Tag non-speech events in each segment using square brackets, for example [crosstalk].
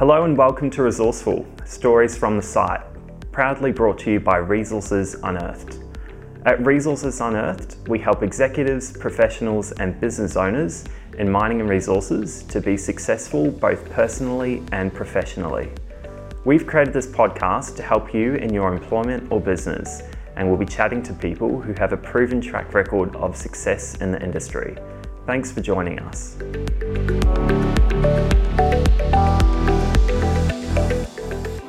Hello and welcome to Resourceful Stories from the Site, proudly brought to you by Resources Unearthed. At Resources Unearthed, we help executives, professionals, and business owners in mining and resources to be successful both personally and professionally. We've created this podcast to help you in your employment or business, and we'll be chatting to people who have a proven track record of success in the industry. Thanks for joining us.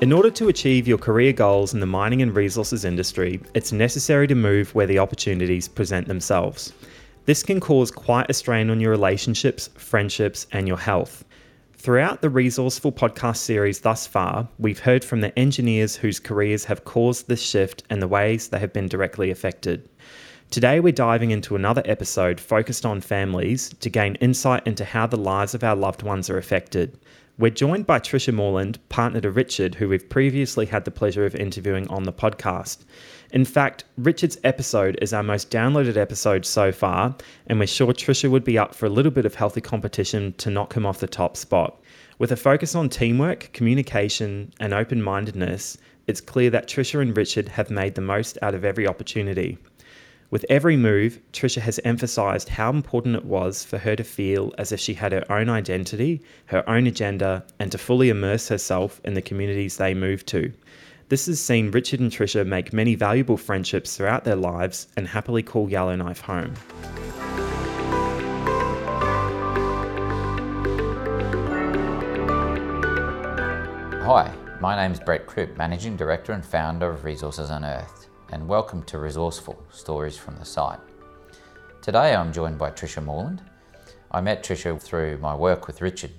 In order to achieve your career goals in the mining and resources industry, it's necessary to move where the opportunities present themselves. This can cause quite a strain on your relationships, friendships, and your health. Throughout the Resourceful podcast series thus far, we've heard from the engineers whose careers have caused this shift and the ways they have been directly affected. Today, we're diving into another episode focused on families to gain insight into how the lives of our loved ones are affected. We're joined by Tricia Moreland, partner to Richard, who we've previously had the pleasure of interviewing on the podcast. In fact, Richard's episode is our most downloaded episode so far, and we're sure Tricia would be up for a little bit of healthy competition to knock him off the top spot. With a focus on teamwork, communication, and open mindedness, it's clear that Tricia and Richard have made the most out of every opportunity. With every move, Tricia has emphasized how important it was for her to feel as if she had her own identity, her own agenda, and to fully immerse herself in the communities they moved to. This has seen Richard and Tricia make many valuable friendships throughout their lives and happily call Yellowknife home. Hi, my name is Brett Cribb, Managing Director and Founder of Resources Unearthed and welcome to Resourceful Stories from the Site. Today I'm joined by Tricia Moreland. I met Tricia through my work with Richard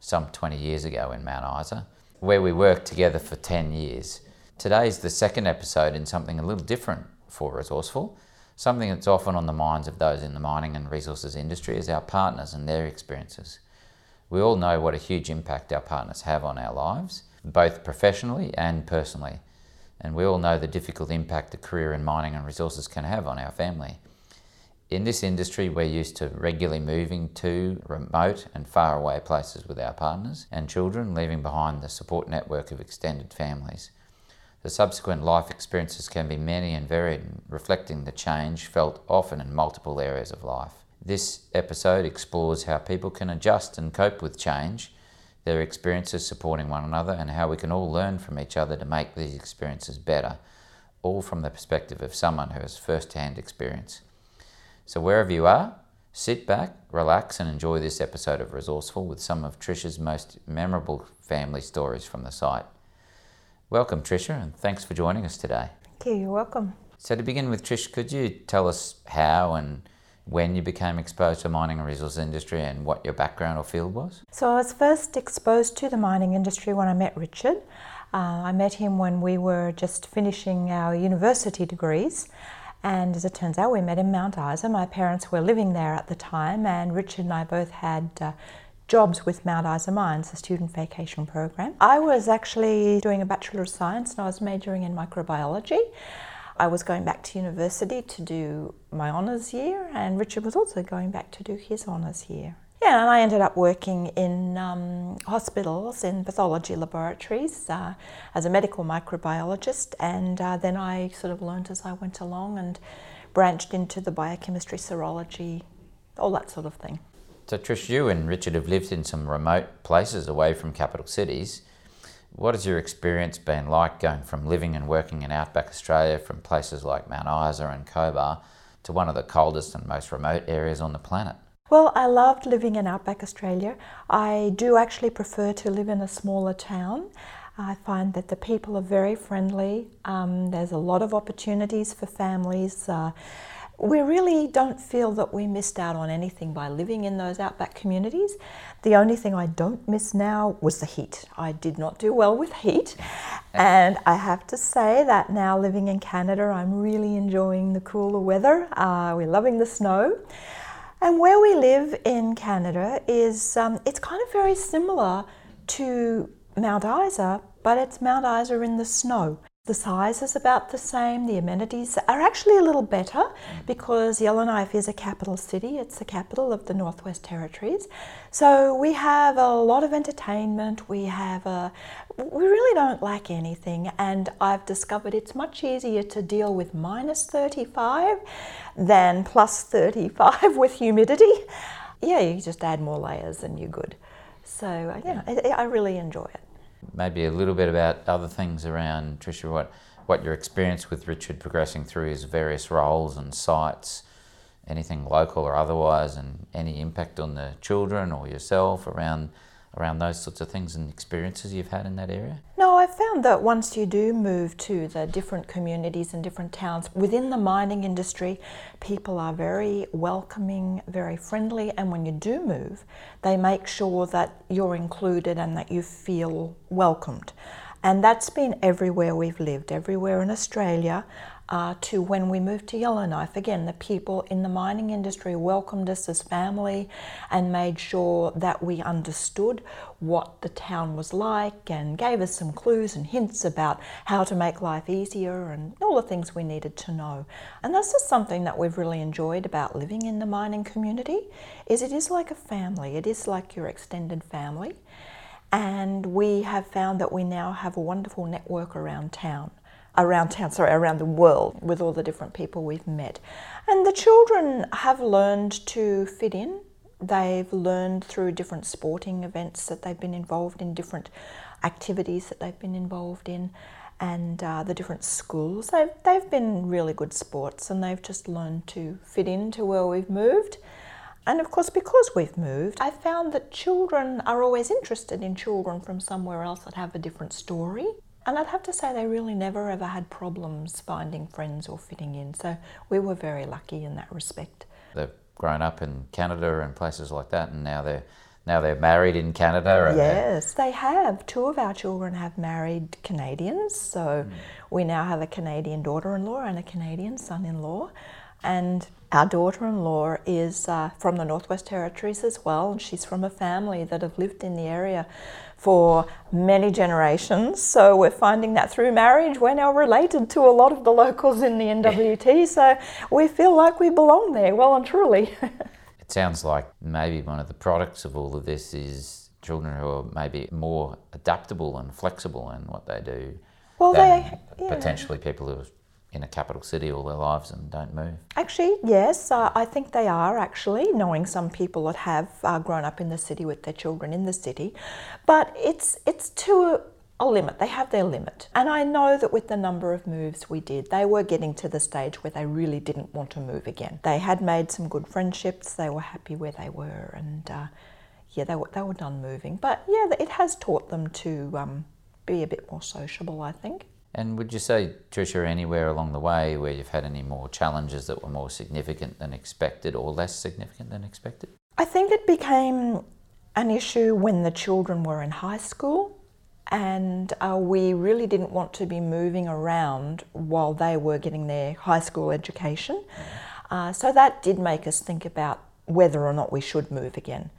some 20 years ago in Mount Isa, where we worked together for 10 years. Today is the second episode in something a little different for Resourceful, something that's often on the minds of those in the mining and resources industry is our partners and their experiences. We all know what a huge impact our partners have on our lives, both professionally and personally and we all know the difficult impact a career in mining and resources can have on our family. In this industry, we're used to regularly moving to remote and far away places with our partners and children, leaving behind the support network of extended families. The subsequent life experiences can be many and varied, reflecting the change felt often in multiple areas of life. This episode explores how people can adjust and cope with change their experiences supporting one another, and how we can all learn from each other to make these experiences better, all from the perspective of someone who has first hand experience. So, wherever you are, sit back, relax, and enjoy this episode of Resourceful with some of Trisha's most memorable family stories from the site. Welcome, Trisha, and thanks for joining us today. Thank you, you're welcome. So, to begin with, Trish, could you tell us how and when you became exposed to mining and resources industry and what your background or field was? So I was first exposed to the mining industry when I met Richard. Uh, I met him when we were just finishing our university degrees. And as it turns out, we met in Mount Isa. My parents were living there at the time, and Richard and I both had uh, jobs with Mount Isa Mines, a student vacation program. I was actually doing a Bachelor of Science and I was majoring in microbiology. I was going back to university to do my honours year, and Richard was also going back to do his honours year. Yeah, and I ended up working in um, hospitals, in pathology laboratories uh, as a medical microbiologist, and uh, then I sort of learned as I went along and branched into the biochemistry, serology, all that sort of thing. So, Trish, you and Richard have lived in some remote places away from capital cities. What has your experience been like going from living and working in outback Australia from places like Mount Isa and Cobar to one of the coldest and most remote areas on the planet? Well, I loved living in outback Australia. I do actually prefer to live in a smaller town. I find that the people are very friendly. Um, there's a lot of opportunities for families. Uh, we really don't feel that we missed out on anything by living in those outback communities. The only thing I don't miss now was the heat. I did not do well with heat, and I have to say that now living in Canada, I'm really enjoying the cooler weather. Uh, we're loving the snow. And where we live in Canada is um, it's kind of very similar to Mount Isa, but it's Mount Isa in the snow. The size is about the same. The amenities are actually a little better because Yellowknife is a capital city. It's the capital of the Northwest Territories. So we have a lot of entertainment. We have a, we really don't lack anything. And I've discovered it's much easier to deal with minus 35 than plus 35 [laughs] with humidity. Yeah, you just add more layers and you're good. So yeah, I, I really enjoy it maybe a little bit about other things around Tricia, what what your experience with Richard progressing through his various roles and sites, anything local or otherwise, and any impact on the children or yourself around around those sorts of things and experiences you've had in that area? No, I found that once you do move to the different communities and different towns within the mining industry, people are very welcoming, very friendly, and when you do move, they make sure that you're included and that you feel welcomed. And that's been everywhere we've lived, everywhere in Australia uh, to when we moved to Yellowknife. Again, the people in the mining industry welcomed us as family and made sure that we understood what the town was like and gave us some clues and hints about how to make life easier and all the things we needed to know. And that's just something that we've really enjoyed about living in the mining community is it is like a family. It is like your extended family. And we have found that we now have a wonderful network around town around town, sorry, around the world with all the different people we've met. And the children have learned to fit in. They've learned through different sporting events that they've been involved in, different activities that they've been involved in, and uh, the different schools. They've, they've been really good sports and they've just learned to fit into where we've moved. And of course, because we've moved, I found that children are always interested in children from somewhere else that have a different story. And I'd have to say they really never ever had problems finding friends or fitting in. So we were very lucky in that respect. They've grown up in Canada and places like that, and now they're now they're married in Canada. Yes, they have. Two of our children have married Canadians, so mm. we now have a Canadian daughter-in-law and a Canadian son-in-law, and our daughter in law is uh, from the Northwest Territories as well, and she's from a family that have lived in the area for many generations. So we're finding that through marriage, we're now related to a lot of the locals in the NWT, so we feel like we belong there, well and truly. [laughs] it sounds like maybe one of the products of all of this is children who are maybe more adaptable and flexible in what they do. Well, they yeah. potentially people who in a capital city all their lives and don't move? Actually, yes, uh, I think they are actually, knowing some people that have uh, grown up in the city with their children in the city. But it's, it's to a limit, they have their limit. And I know that with the number of moves we did, they were getting to the stage where they really didn't want to move again. They had made some good friendships, they were happy where they were, and uh, yeah, they were, they were done moving. But yeah, it has taught them to um, be a bit more sociable, I think. And would you say, Tricia, anywhere along the way where you've had any more challenges that were more significant than expected or less significant than expected? I think it became an issue when the children were in high school, and uh, we really didn't want to be moving around while they were getting their high school education. Uh, so that did make us think about whether or not we should move again.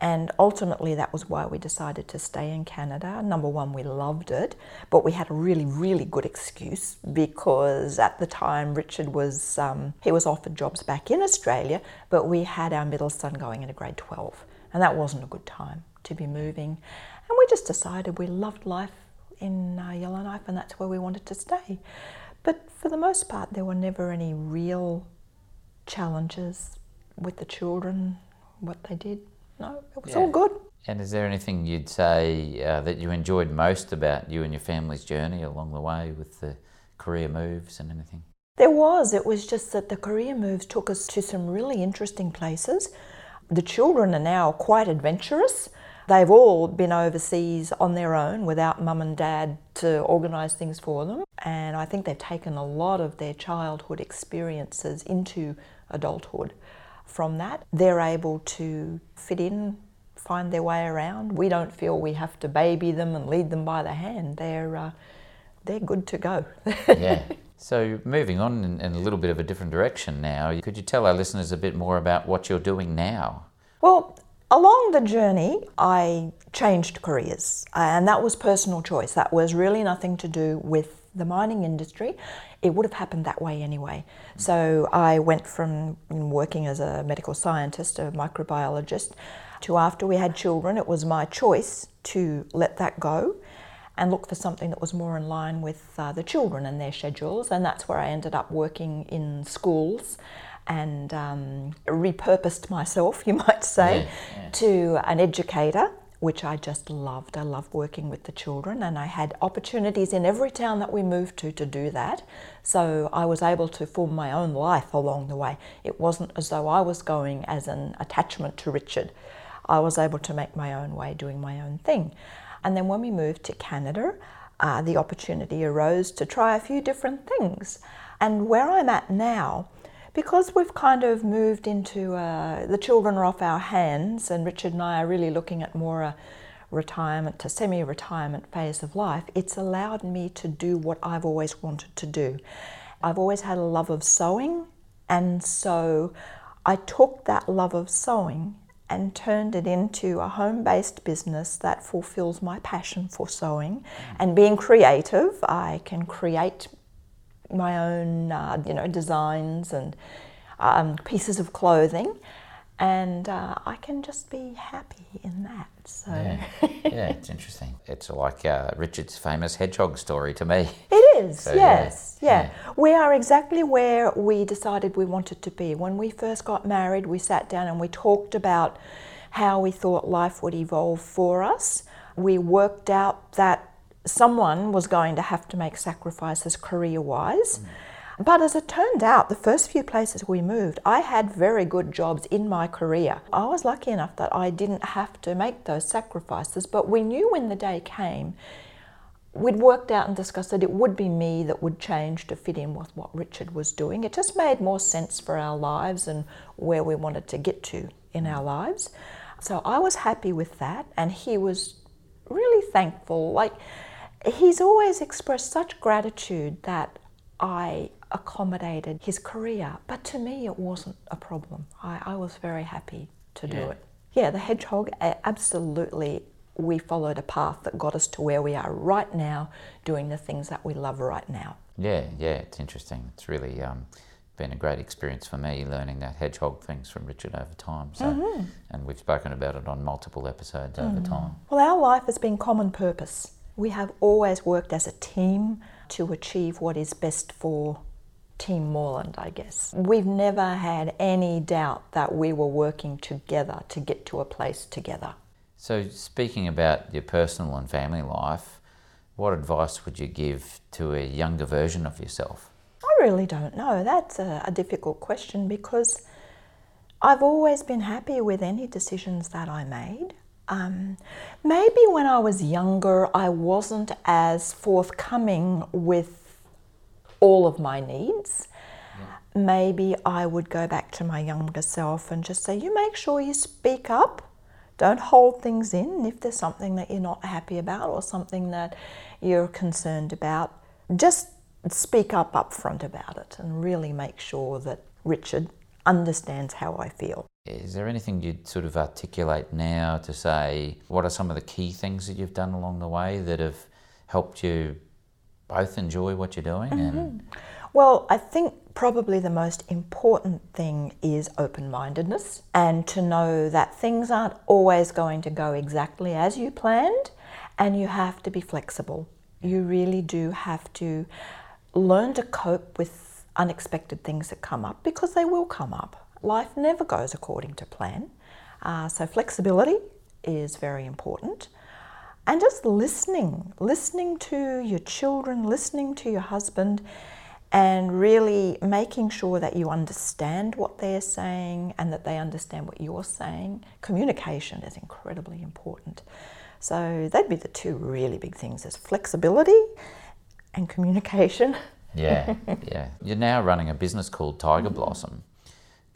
And ultimately, that was why we decided to stay in Canada. Number one, we loved it, but we had a really, really good excuse because at the time Richard was um, he was offered jobs back in Australia, but we had our middle son going into grade 12, and that wasn't a good time to be moving. And we just decided we loved life in uh, Yellowknife, and that's where we wanted to stay. But for the most part, there were never any real challenges with the children, what they did no, it was yeah. all good. And is there anything you'd say uh, that you enjoyed most about you and your family's journey along the way with the career moves and anything? There was. It was just that the career moves took us to some really interesting places. The children are now quite adventurous. They've all been overseas on their own without mum and dad to organise things for them. And I think they've taken a lot of their childhood experiences into adulthood from that. They're able to fit in, find their way around. We don't feel we have to baby them and lead them by the hand. They're, uh, they're good to go. [laughs] yeah. So, moving on in, in, a little bit of a different direction now, could you tell our listeners a bit more about what you're doing now? Well, along the journey, I changed careers, and that was personal choice. That was really nothing to do with the mining industry, it would have happened that way anyway. So I went from working as a medical scientist, a microbiologist, to after we had children, it was my choice to let that go and look for something that was more in line with uh, the children and their schedules. And that's where I ended up working in schools and um, repurposed myself, [laughs] you might say, yeah, yeah. to an educator which I just loved. I loved working with the children, and I had opportunities in every town that we moved to to do that. So I was able to form my own life along the way. It wasn't as though I was going as an attachment to Richard. I was able to make my own way doing my own thing. And then when we moved to Canada, uh, the opportunity arose to try a few different things. And where I'm at now, because we've kind of moved into uh, the children are off our hands, and Richard and I are really looking at more a retirement to semi retirement phase of life, it's allowed me to do what I've always wanted to do. I've always had a love of sewing, and so I took that love of sewing and turned it into a home based business that fulfills my passion for sewing. And being creative, I can create my own, uh, you know, designs and um, pieces of clothing, and uh, I can just be happy in that. So yeah, [laughs] yeah it's interesting. It's like uh, Richard's famous hedgehog story to me. It is, so, yes, yeah. Yeah. yeah. We are exactly where we decided we wanted to be. When we first got married, we sat down and we talked about how we thought life would evolve for us. We worked out that someone was going to have to make sacrifices career wise. Mm. But as it turned out, the first few places we moved, I had very good jobs in my career. I was lucky enough that I didn't have to make those sacrifices, but we knew when the day came, we'd worked out and discussed that it would be me that would change to fit in with what Richard was doing. It just made more sense for our lives and where we wanted to get to in our lives. So I was happy with that, and he was really thankful. Like, he's always expressed such gratitude that I accommodated his career, but to me it wasn't a problem. I, I was very happy to do it. Yeah, the hedgehog, absolutely, we followed a path that got us to where we are right now, doing the things that we love right now. Yeah, yeah, it's interesting. It's really um, been a great experience for me learning that hedgehog things from Richard over time. So, mm-hmm. and we've spoken about it on multiple episodes mm-hmm. over time. Well, our life has been common purpose. We have always worked as a team to achieve what is best for Team Moreland, I guess. We've never had any doubt that we were working together to get to a place together. So, speaking about your personal and family life, what advice would you give to a younger version of yourself? I really don't know. That's a, a difficult question because I've always been happy with any decisions that I made. Um, maybe when I was younger, I wasn't as forthcoming with all of my needs. Yeah. Maybe I would go back to my younger self and just say, You make sure you speak up. Don't hold things in. If there's something that you're not happy about or something that you're concerned about, just speak up up front about it and really make sure that Richard understands how I feel. Is there anything you'd sort of articulate now to say what are some of the key things that you've done along the way that have helped you both enjoy what you're doing? Mm-hmm. And well, I think probably the most important thing is open mindedness and to know that things aren't always going to go exactly as you planned and you have to be flexible. You really do have to learn to cope with unexpected things that come up because they will come up life never goes according to plan. Uh, so, flexibility is very important. And just listening, listening to your children, listening to your husband, and really making sure that you understand what they're saying and that they understand what you're saying. Communication is incredibly important. So, that'd be the two really big things is flexibility and communication. Yeah, [laughs] yeah. You're now running a business called Taiga Blossom.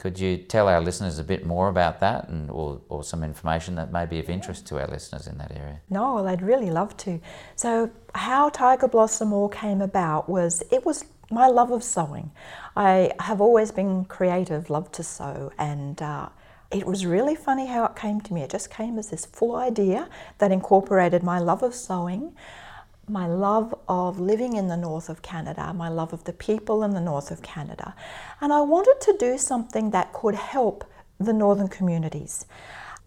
Could you tell our listeners a bit more about that and or, or some information that may be of interest to our listeners in that area? No, I'd really love to. So, how Taiga Blossom all came about was it was my love of sewing. I have always been creative, loved to sew, and uh, it was really funny how it came to me. It just came as this full idea that incorporated my love of sewing my love of living in the north of Canada, my love of the people in the north of Canada, and I wanted to do something that could help the northern communities.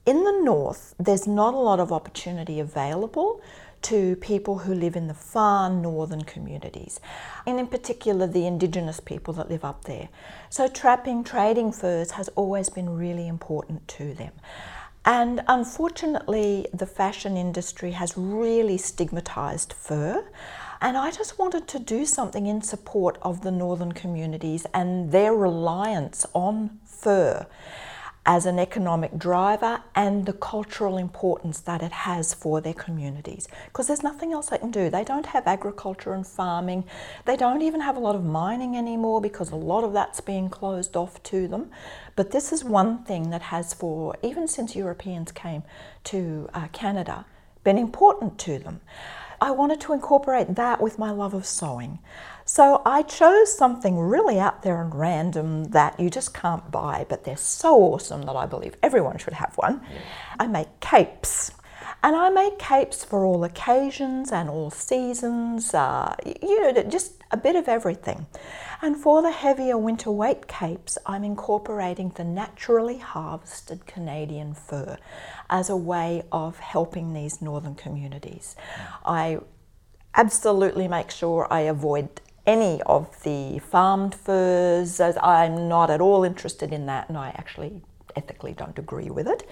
In the north, there's not a lot of opportunity available to people who live in the far northern communities, and in particular the indigenous people that live up there. So, trapping, trading furs has always been really important to them. And unfortunately, the fashion industry has really stigmatized fur. And I just wanted to do something in support of the northern communities and their reliance on fur as an economic driver and the cultural importance that it has for their communities. Because there's nothing else they can do. They don't have agriculture and farming. They don't even have a lot of mining anymore because a lot of that's being closed off to them. But this is one thing that has, for even since Europeans came to uh, Canada, been important to them. I wanted to incorporate that with my love of sewing. So I chose something really out there and random that you just can't buy, but they're so awesome that I believe everyone should have one. Yeah. I make capes. And I make capes for all occasions and all seasons, uh, you know, just a bit of everything. And for the heavier winter weight capes, I'm incorporating the naturally harvested Canadian fur as a way of helping these northern communities. I absolutely make sure I avoid any of the farmed furs. I'm not at all interested in that, and I actually ethically don't agree with it.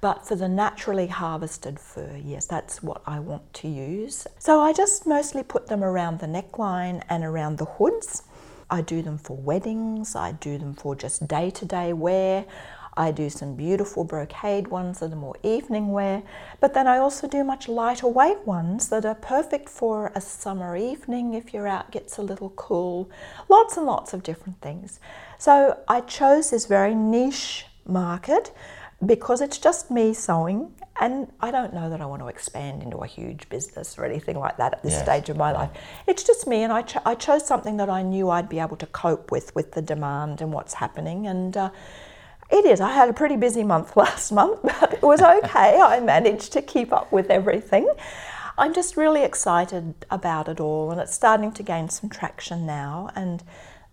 But for the naturally harvested fur, yes, that's what I want to use. So I just mostly put them around the neckline and around the hoods. I do them for weddings, I do them for just day to day wear. I do some beautiful brocade ones that are more evening wear, but then I also do much lighter weight ones that are perfect for a summer evening if you're out, gets a little cool. Lots and lots of different things. So I chose this very niche market because it's just me sewing and I don't know that I want to expand into a huge business or anything like that at this yes. stage of my life. It's just me, and I, cho- I chose something that I knew I'd be able to cope with, with the demand and what's happening. And uh, it is. I had a pretty busy month [laughs] last month, but it was okay. I managed to keep up with everything. I'm just really excited about it all, and it's starting to gain some traction now. And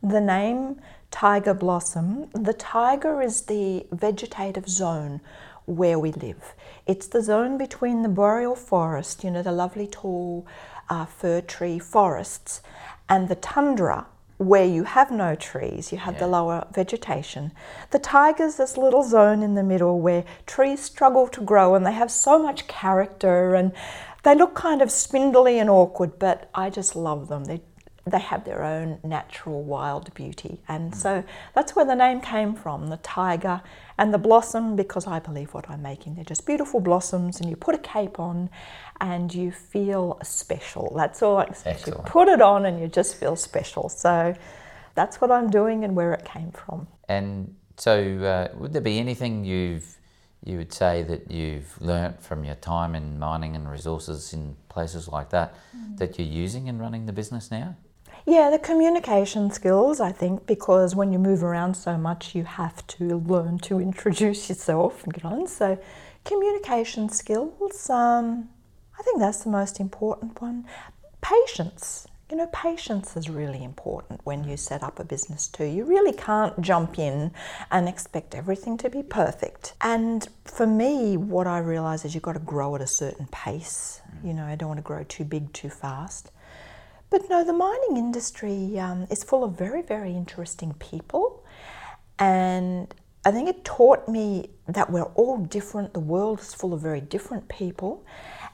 the name Taiga Blossom, the taiga is the vegetative zone where we live. It's the zone between the boreal forest, you know, the lovely tall uh, fir tree forests, and the tundra, where you have no trees, you have yeah. the lower vegetation. The taiga's this little zone in the middle where trees struggle to grow and they have so much character and they look kind of spindly and awkward, but I just love them. They they have their own natural wild beauty. And mm. so that's where the name came from, the taiga and the blossom, because I believe what I'm making, they're just beautiful blossoms, and you put a cape on and you feel special. That's all. You put it on and you just feel special. So that's what I'm doing and where it came from. And so, uh, would there be anything you've you would say that you've learnt from your time in mining and resources in places like that mm. that you're using in running the business now? Yeah, the communication skills, I think, because when you move around so much, you have to learn to introduce yourself and get on. So, communication skills, um, I think that's the most important one. Patience. You know, patience is really important when you set up a business too. You really can't jump in and expect everything to be perfect. And for me, what I realize is you've got to grow at a certain pace. You know, I don't want to grow too big too fast. But no, the mining industry um, is full of very, very interesting people. And I think it taught me that we're all different. The world is full of very different people.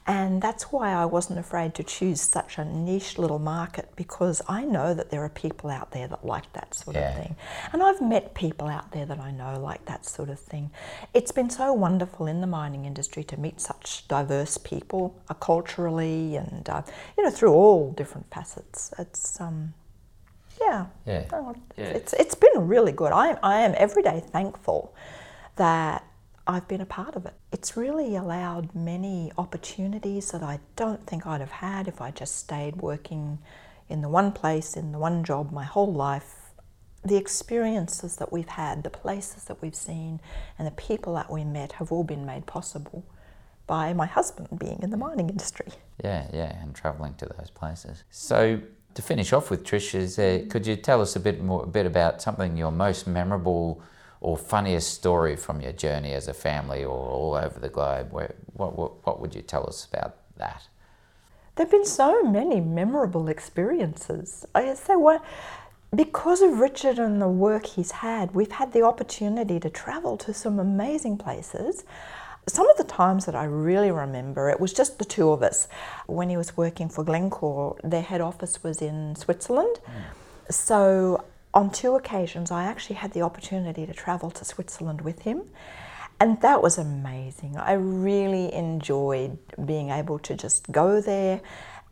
And that's why I wasn't afraid to choose such a niche little market because I know that there are people out there that like that sort yeah. of thing. And I've met people out there that I know like that sort of thing. It's been so wonderful in the mining industry to meet such diverse people uh, culturally and, uh, you know, through all different facets. It's, um, yeah. Yeah. Oh, yeah. It's, it's been really good. I, I am every day thankful that I've been a part of it. It's really allowed many opportunities that I don't think I'd have had if I just stayed working in the one place, in the one job my whole life. The experiences that we've had, the places that we've seen, and the people that we met have all been made possible by my husband being in the mining industry. Yeah, yeah, and travelling to those places. So to finish off with Trish, is there, could you tell us a bit more, a bit about something your most memorable or funniest story from your journey as a family or all over the globe? Where, what, what, what would you tell us about that? There have been so many memorable experiences. I say, what, because of Richard and the work he's had, we've had the opportunity to travel to some amazing places. Some of the times that I really remember, it was just the two of us. When he was working for Glencore, their head office was in Switzerland. Mm. So on two occasions, I actually had the opportunity to travel to Switzerland with him. And that was amazing. I really enjoyed being able to just go there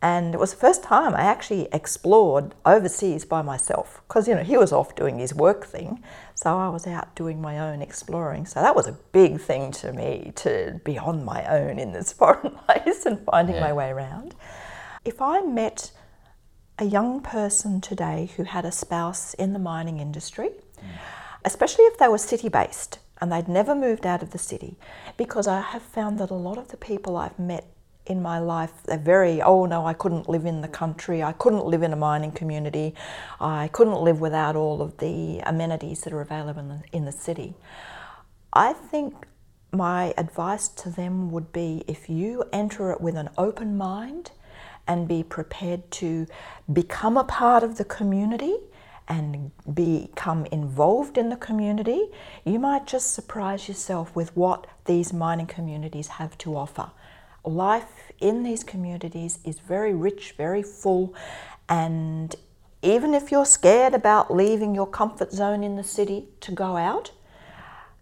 and it was the first time I actually explored overseas by myself because, you know, he was off doing his work thing. So I was out doing my own exploring. So that was a big thing to me to be on my own in this [laughs] foreign place and finding yeah. my way around. If I met a young person today who had a spouse in the mining industry, especially if they were city based and they'd never moved out of the city, because I have found that a lot of the people I've met in my life they're very oh no i couldn't live in the country. I couldn't live in a mining community. I couldn't live without all of the amenities that are available in the, in the city. I think my advice to them would be if you enter it with an open mind and be prepared to become a part of the community and become involved in the community, you might just surprise yourself with what these mining communities have to offer life in these communities is very rich, very full, and even if you're scared about leaving your comfort zone in the city to go out,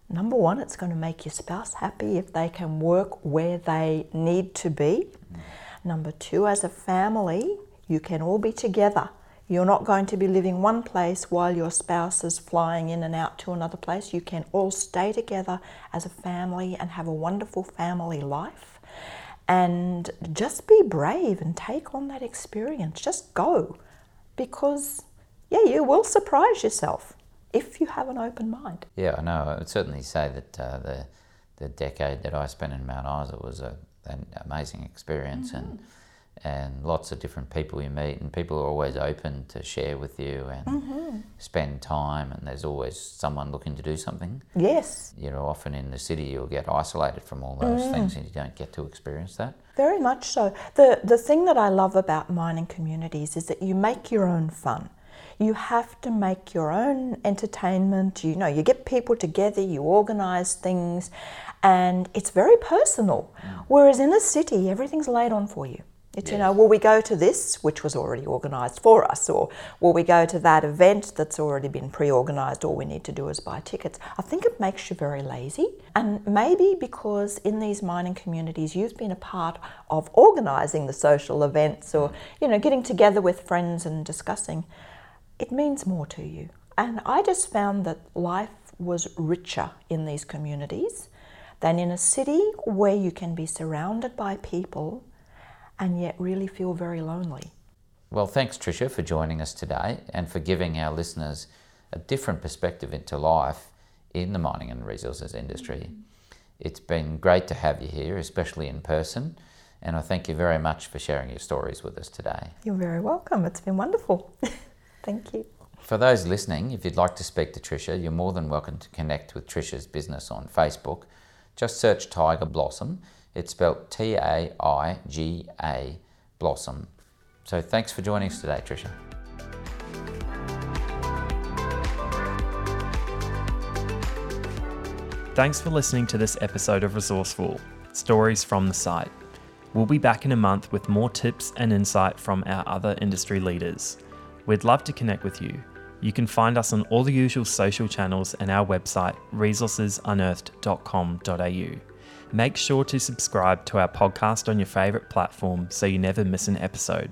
number one, it's going to make your spouse happy if they can work where they need to be. Mm. Number two, as a family, you can all be together. You're not going to be living one place while your spouse is flying in and out to another place. You can all stay together as a family and have a wonderful family life and just be brave and take on that experience. Just go because, yeah, you will surprise yourself if you have an open mind. Yeah, I know. I would certainly say that uh, the, the decade that I spent in Mount Isa was a, an amazing experience mm-hmm. and and lots of different people you meet, and people are always open to share with you and mm-hmm. spend time. And there's always someone looking to do something. Yes. You know, often in the city you'll get isolated from all those mm. things, and you don't get to experience that. Very much so. the The thing that I love about mining communities is that you make your own fun. You have to make your own entertainment. You know, you get people together, you organise things, and it's very personal. Mm. Whereas in a city, everything's laid on for you. It's, yes. you know, will we go to this, which was already organised for us, or will we go to that event that's already been pre organised? All we need to do is buy tickets. I think it makes you very lazy. And maybe because in these mining communities, you've been a part of organising the social events or, you know, getting together with friends and discussing, it means more to you. And I just found that life was richer in these communities than in a city where you can be surrounded by people and yet really feel very lonely. Well, thanks, Tricia, for joining us today and for giving our listeners a different perspective into life in the mining and resources industry. It's been great to have you here, especially in person, and I thank you very much for sharing your stories with us today. You're very welcome. It's been wonderful. [laughs] thank you. For those listening, if you'd like to speak to Tricia, you're more than welcome to connect with Tricia's business on Facebook. Just search Taiga Blossom it's spelled T A I G A Blossom. So thanks for joining us today, Tricia. Thanks for listening to this episode of Resourceful Stories from the Site. We'll be back in a month with more tips and insight from our other industry leaders. We'd love to connect with you. You can find us on all the usual social channels and our website, resourcesunearthed.com.au. Make sure to subscribe to our podcast on your favourite platform so you never miss an episode.